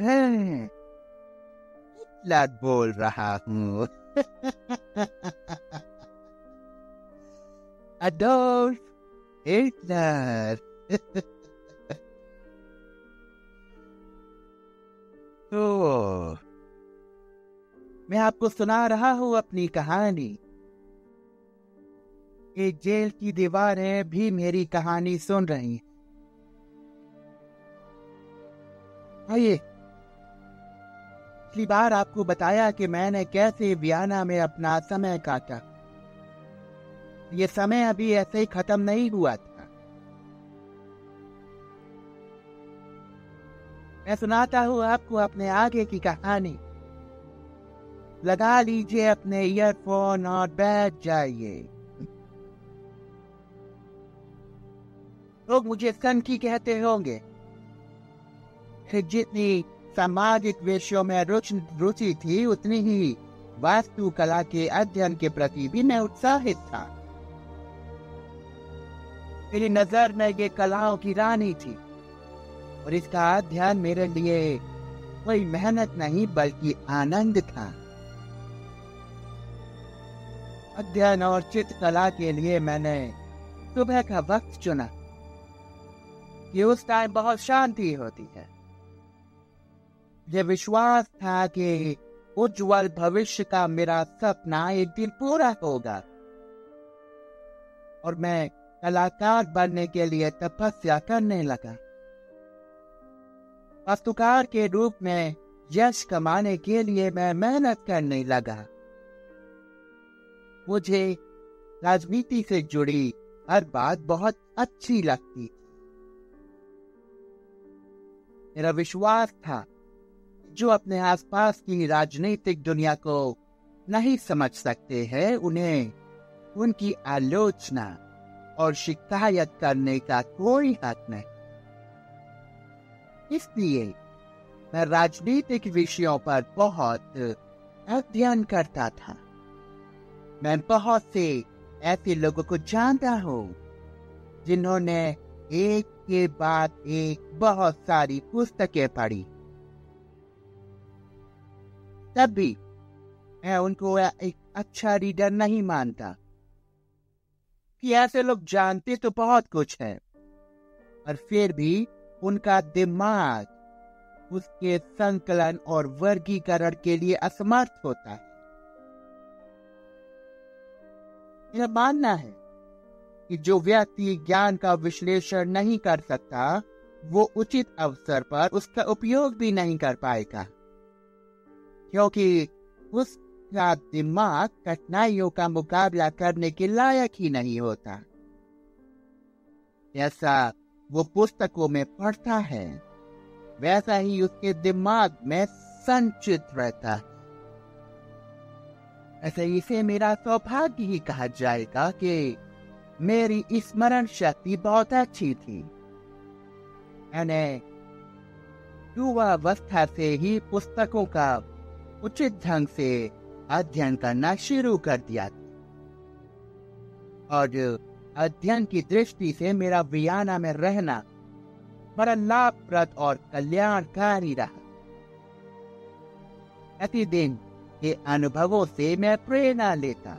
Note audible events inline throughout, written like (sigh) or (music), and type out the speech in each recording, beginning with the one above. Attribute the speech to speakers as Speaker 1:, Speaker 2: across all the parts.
Speaker 1: मैं बोल रहा हूँ अडोल्फ हिटलर तो मैं आपको सुना रहा हूँ अपनी कहानी। एक जेल की दीवारें भी मेरी कहानी सुन रही हैं। आइए। पिछली बार आपको बताया कि मैंने कैसे वियाना में अपना समय काटा। ये समय अभी ऐसे ही खत्म नहीं हुआ था। मैं सुनाता हूँ आपको अपने आगे की कहानी। लगा लीजिए अपने ईयरफोन और बैठ जाइए। लोग मुझे की कहते होंगे जितनी सामाजिक विषयों में रुचि थी उतनी ही। वास्तुकला के अध्ययन के प्रति भी मैं उत्साहित था। मेरी नज़र में ये कलाओं की रानी थी। और इसका अध्ययन मेरे लिए कोई मेहनत नहीं, बल्कि आनंद था। अध्ययन और चित्रकला के लिए मैंने सुबह का वक्त चुना, कि उस टाइम बहुत शांति होती है। मुझे विश्वास था कि उज्जवल भविष्य का मेरा सपना एक दिन पूरा होगा। और मैं कलाकार बनने के लिए तपस्या करने लगा। वास्तुकार के रूप में यश कमाने के लिए मैं मेहनत करने लगा। मुझे राजनीति से जुड़ी हर बात बहुत अच्छी लगती थी। मेरा विश्वास था जो अपने आसपास की राजनीतिक दुनिया को नहीं समझ सकते हैं, उन्हें उनकी आलोचना और शिकायत करने का कोई हक नहीं। इसलिए मैं राजनीतिक विषयों पर बहुत अध्ययन करता था। मैं बहुत से ऐसे लोगों को जानता हूँ, जिन्होंने एक के बाद एक बहुत सारी पुस्तकें पढ़ी। तब भी मैं उनको एक अच्छा रीडर नहीं मानता। कि ऐसे लोग जानते तो बहुत कुछ है और फिर भी उनका दिमाग उसके संकलन और वर्गीकरण के लिए असमर्थ होता है। मेरा मानना है कि जो व्यक्ति ज्ञान का विश्लेषण नहीं कर सकता, वो उचित अवसर पर उसका उपयोग भी नहीं कर पाएगा। क्योंकि उसका दिमाग कठिनाइयों का मुकाबला करने के लायक ही नहीं होता। ऐसा वो पुस्तकों में पढ़ता है। वैसा ही उसके दिमाग में संचित रहता है। ऐसे इसे मेरा सौभाग्य ही कहा जाएगा कि मेरी स्मरण शक्ति बहुत अच्छी थी। मैंने युवावस्था से ही पुस्तकों का उचित ढंग से अध्ययन करना शुरू कर दिया। और अध्ययन की दृष्टि से मेरा वियाना में रहना बड़ा लाभप्रद और कल्याणकारी रहा। प्रतिदिन के अनुभवों से मैं प्रेरणा लेता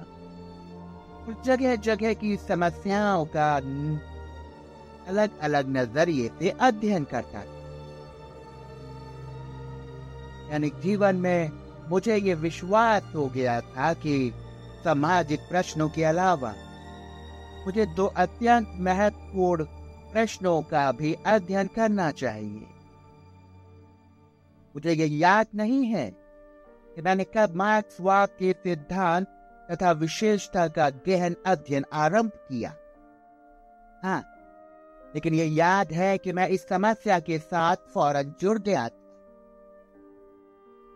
Speaker 1: जगह जगह की समस्याओं का अलग अलग नज़रिए से अध्ययन करता यानी जीवन में मुझे ये विश्वास हो गया था कि सामाजिक प्रश्नों के अलावा मुझे दो अत्यंत महत्वपूर्ण प्रश्नों का भी अध्ययन करना चाहिए। मुझे ये याद नहीं है कि मैंने कब मार्क्सवाद के सिद्धांत तथा विशेषता का गहन अध्ययन आरंभ किया। हाँ लेकिन ये याद है कि मैं इस समस्या के साथ फ़ौरन जुड़ गया था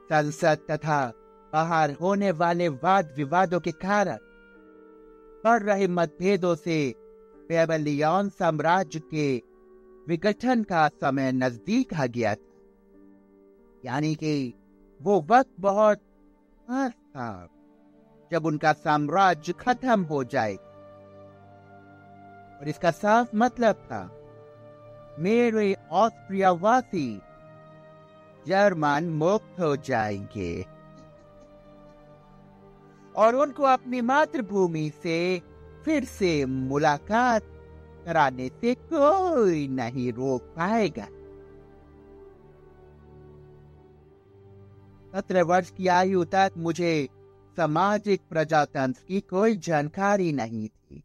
Speaker 1: संसद तथा बाहर होने वाले वाद विवादों के कारण बढ़ रहे मतभेदों से बेबलियन साम्राज्य के विघटन का समय नज़दीक आ गया था। यानी कि वो वक्त बहुत था, जब उनका साम्राज्य खत्म हो जाए। और इसका साफ़ मतलब था, मेरे ऑस्ट्रियावासी जर्मन मुक्त हो जाएँगे। और उनको अपनी मातृभूमि से फिर से मुलाकात कराने से कोई नहीं रोक पाएगा। सत्रह वर्ष की आयु तक मुझे सामाजिक प्रजातंत्र की कोई जानकारी नहीं थी।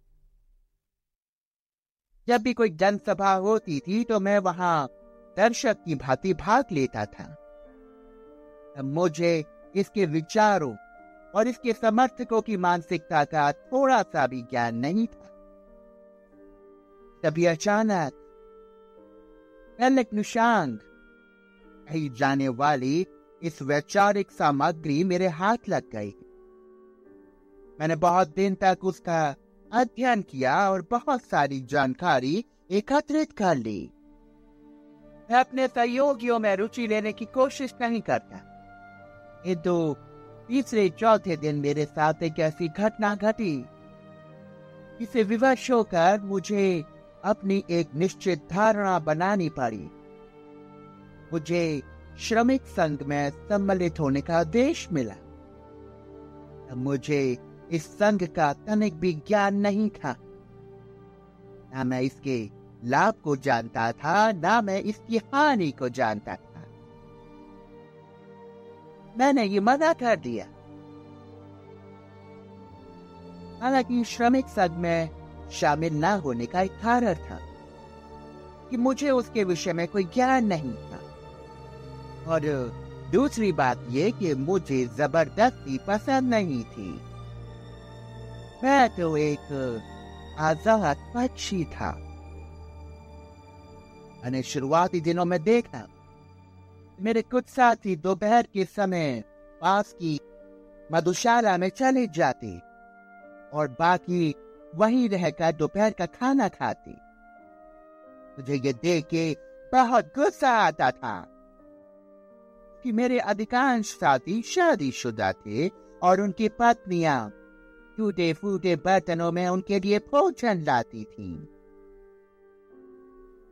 Speaker 1: जब भी कोई जनसभा होती थी तो मैं वहाँ दर्शक की भांति भाग लेता था। मुझे इसके विचारों और इसके समर्थकों की मानसिकता का थोड़ा सा भी ज्ञान नहीं था। तभी अचानक निशांग कही जाने वाली इस वैचारिक सामग्री मेरे हाथ लग गई। मैंने बहुत दिन तक उसका अध्ययन किया और बहुत सारी जानकारी एकत्रित कर ली। मैं अपने सहयोगियों में रुचि लेने की कोशिश नहीं करता। ये तो तीसरे चौथे दिन मेरे साथ एक ऐसी घटना घटी इसे विवश होकर मुझे अपनी एक निश्चित धारणा बनानी पड़ी। मुझे श्रमिक संघ में सम्मिलित होने का आदेश मिला। मुझे इस संघ का तनिक भी ज्ञान नहीं था। ना मैं इसके लाभ को जानता था, ना मैं इसकी हानि को जानता था। मैंने ये मना कर दिया। हालाँकि श्रमिक संघ में शामिल न होने का एक कारण था कि मुझे उसके विषय में कोई ज्ञान नहीं था। और दूसरी बात यह कि मुझे ज़बरदस्ती पसंद नहीं थी। मैं तो एक आज़ाद पक्षी था। मैंने शुरुआती दिनों में देखा मेरे कुछ साथी दोपहर के समय पास की मधुशाला में चले जाते और बाकी वहीं रहकर दोपहर का खाना खाते मुझे ये देख के बहुत गुस्सा आता था कि मेरे अधिकांश साथी शादीशुदा थे और उनकी पत्नियाँ टूटे फूटे बर्तनों में उनके लिए भोजन लाती थीं।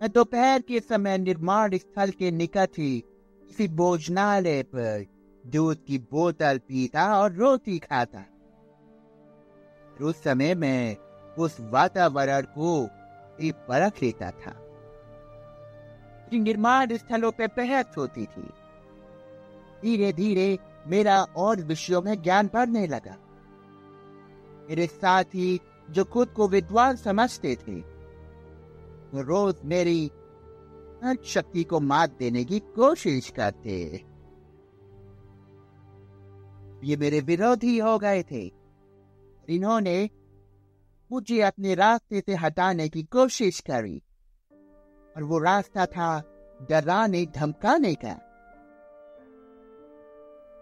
Speaker 1: मैं दोपहर के समय निर्माण स्थल के निकट ही किसी भोजनालय पर दूध की बोतल पीता और रोटी खाता। उस समय मैं उस वातावरण को परख लेता था। निर्माण स्थलों पर बहस होती थी। धीरे धीरे मेरा और विषयों में ज्ञान बढ़ने लगा। मेरे साथ ही जो खुद को विद्वान समझते थे रोज मेरी शक्ति को मात देने की कोशिश करते। ये मेरे विरोधी हो गए थे। इन्होंने मुझे अपने रास्ते से हटाने की कोशिश करी। और वो रास्ता था डराने, धमकाने का।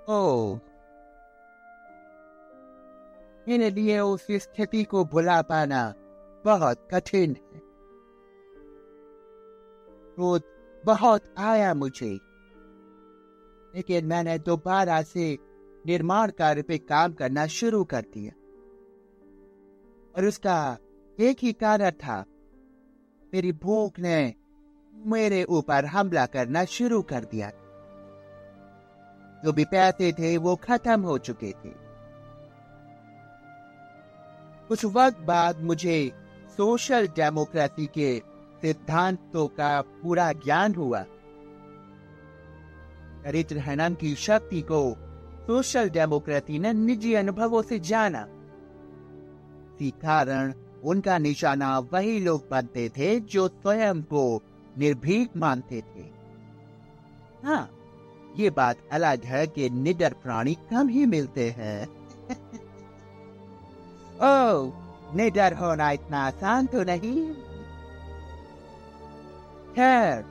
Speaker 1: ओ। मेरे लिए उस स्थिति को भुला पाना बहुत कठिन है। क्रोध बहुत आया मुझे। लेकिन मैंने दोबारा से निर्माण कार्य पे काम करना शुरू कर दिया। और उसका एक ही कारण था, मेरी भूख ने मेरे ऊपर हमला करना शुरू कर दिया। जो भी पैसे थे वो खत्म हो चुके थे। कुछ वक्त बाद मुझे सोशल डेमोक्रेसी के सिद्धांतों का पूरा ज्ञान हुआ। चरित्र हनन की शक्ति को सोशल डेमोक्रेसी ने निजी अनुभवों से जाना। कारण उनका निशाना वही लोग बनते थे जो स्वयं को निर्भीक मानते थे। हाँ ये बात अलग है कि निडर प्राणी कम ही मिलते हैं। (laughs) ओ निडर होना इतना आसान तो नहीं। खैर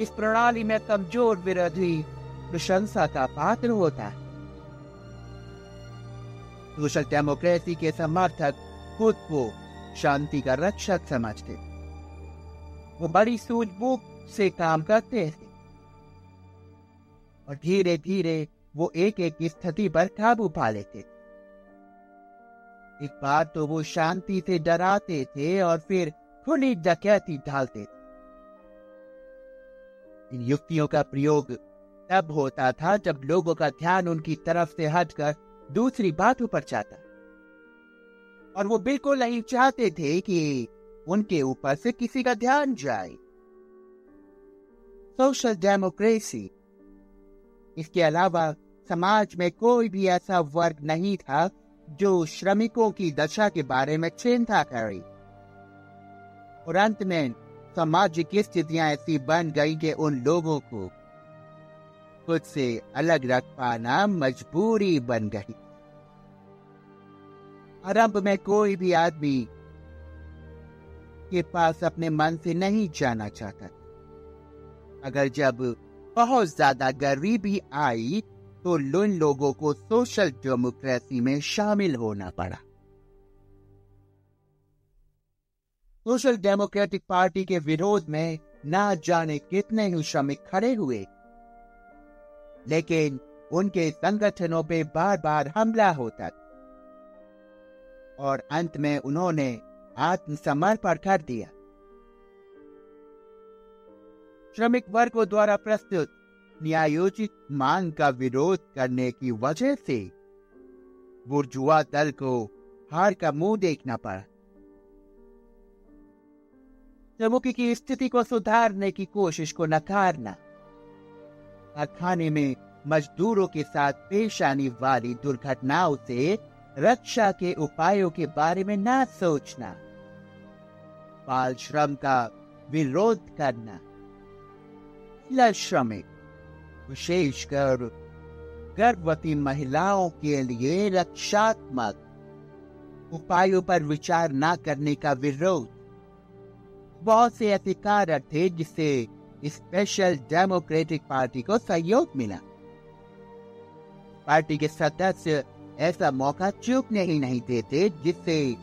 Speaker 1: इस प्रणाली में कमज़ोर विरोधी प्रशंसा का पात्र होता है। सोशल डेमोक्रेसी के समर्थक खुद को शांति का रक्षक समझते। वो बड़ी सूझबूझ से काम करते थे और धीरे धीरे वो एक एक स्थिति पर काबू पा लेते। एक बार तो वो शांति से डराते थे और फिर खुली डकैती डालते थे। युक्तियों का प्रयोग तब होता था जब लोगों का ध्यान उनकी तरफ़ से हटकर दूसरी बातों पर जाता। और वो बिल्कुल नहीं चाहते थे कि उनके ऊपर से किसी का ध्यान जाए। Social democracy. इसके अलावा समाज में कोई भी ऐसा वर्ग नहीं था जो श्रमिकों की दशा के बारे में चिंता करे। और अंत में सामाजिक स्थितियाँ ऐसी बन गई कि उन लोगों को खुद से अलग रख पाना मजबूरी बन गई। आरंभ में कोई भी आदमी के पास अपने मन से नहीं जाना चाहता। अगर जब बहुत ज़्यादा गरीबी आई तो उन लोगों को सोशल डेमोक्रेसी में शामिल होना पड़ा। सोशल डेमोक्रेटिक पार्टी के विरोध में ना जाने कितने ही श्रमिक खड़े हुए। लेकिन उनके संगठनों पे बार बार हमला होता और अंत में उन्होंने आत्मसमर्पण कर दिया। श्रमिक वर्गों द्वारा प्रस्तुत न्यायोचित मांग का विरोध करने की वजह से बुर्जुआ दल को हार का मुँह देखना पड़ा। श्रमिक की स्थिति को सुधारने की कोशिश को नकारना। कारखाने में मजदूरों के साथ पेश आने वाली दुर्घटनाओं से रक्षा के उपायों के बारे में ना सोचना। बाल श्रम का विरोध करना। श्रमिक विशेषकर गर्भवती महिलाओं के लिए रक्षात्मक उपायों पर विचार न करने का विरोध। बहुत से ऐसे कारक थे जिससे स्पेशल डेमोक्रेटिक पार्टी को सहयोग मिला। पार्टी के सदस्य ऐसा मौका चूकने ही नहीं देते जिससे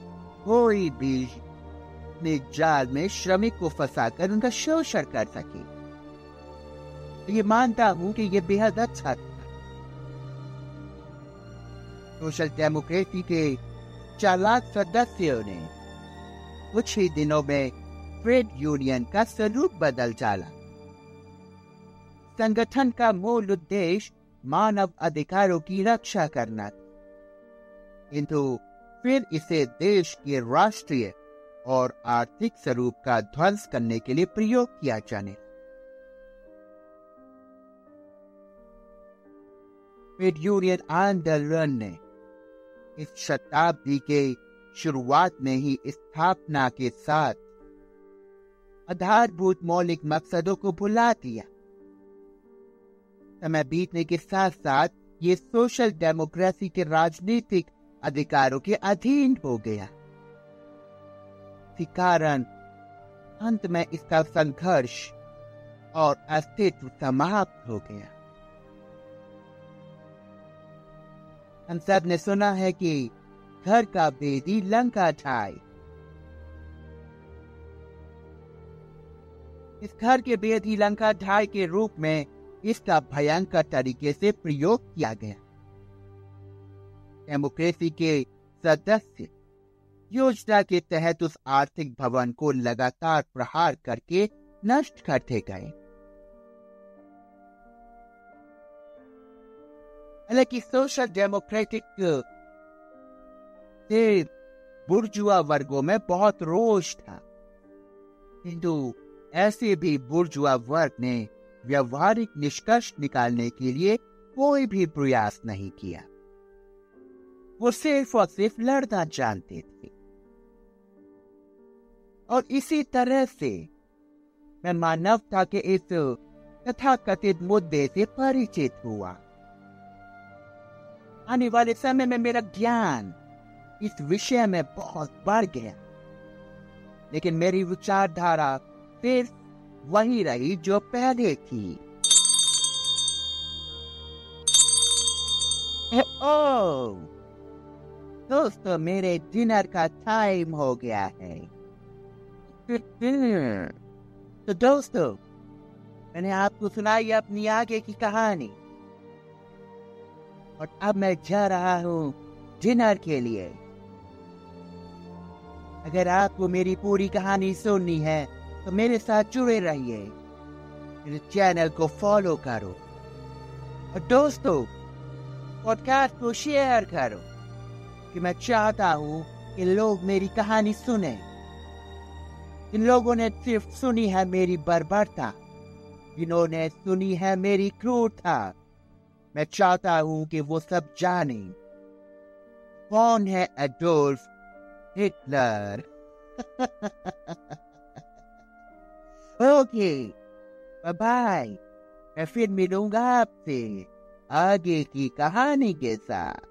Speaker 1: कोई भी अपने जाल में श्रमिक को फंसाकर उनका शोषण कर सके। ये मानता हूँ कि ये बेहद अच्छा था। सोशल डेमोक्रेसी के चालाक सदस्यों ने कुछ ही दिनों में ट्रेड यूनियन का स्वरूप बदल डाला। संगठन का मूल उद्देश्य मानव अधिकारों की रक्षा करना। था किंतु फिर इसे देश के राष्ट्रीय और आर्थिक स्वरूप का ध्वंस करने के लिए प्रयोग किया जाने। ट्रेड यूनियन आंदोलन ने इस शताब्दी के शुरुआत में ही स्थापना के साथ आधारभूत मौलिक मकसदों को भुला दिया। समय बीतने के साथ साथ ये सोशल डेमोक्रेसी के राजनीतिक अधिकारों के अधीन हो गया। कारण अंत में इसका संघर्ष और अस्तित्व समाप्त हो गया। हम सबने सुना है कि घर का बेदी लंका ठाई इस घर के बेदी लंका ढाई के रूप में इसका भयंकर तरीके से प्रयोग किया गया। डेमोक्रेसी के सदस्य योजना के तहत उस आर्थिक भवन को लगातार प्रहार करके नष्ट करते गए। हालाँकि सोशल डेमोक्रेटिक बुर्जुआ वर्गों में बहुत रोष था। किंतु ऐसे भी बुर्जुआ वर्ग ने व्यवहारिक निष्कर्ष निकालने के लिए कोई भी प्रयास नहीं किया। वो सिर्फ़ और सिर्फ़ लड़ना जानते थे। और इसी तरह से मैं मानवता के इस तथाकथित मुद्दे से परिचित हुआ। आने वाले समय में मेरा ज्ञान इस विषय में बहुत बढ़ गया। लेकिन मेरी विचारधारा सिर्फ़ वही रही जो पहले थी। ओ! दोस्तों, मेरे डिनर का टाइम हो गया है। तो दोस्तों, मैंने आपको सुनाई अपनी आगे की कहानी। और अब मैं जा रहा हूँ डिनर के लिए। अगर आपको मेरी पूरी कहानी सुननी है तो मेरे साथ जुड़े रहिए। मेरे चैनल को फॉलो करो। और दोस्तों पॉडकास्ट को शेयर करो कि मैं चाहता हूँ कि लोग मेरी कहानी सुने। जिन लोगों ने सिर्फ़ सुनी है मेरी बर्बरता, जिन्होंने सुनी है मेरी क्रूरता, मैं चाहता हूँ कि वो सब जाने। कौन है एडोल्फ हिटलर? (laughs) ओके बाय मैं फिर मिलूँगा आपसे आगे की कहानी के साथ।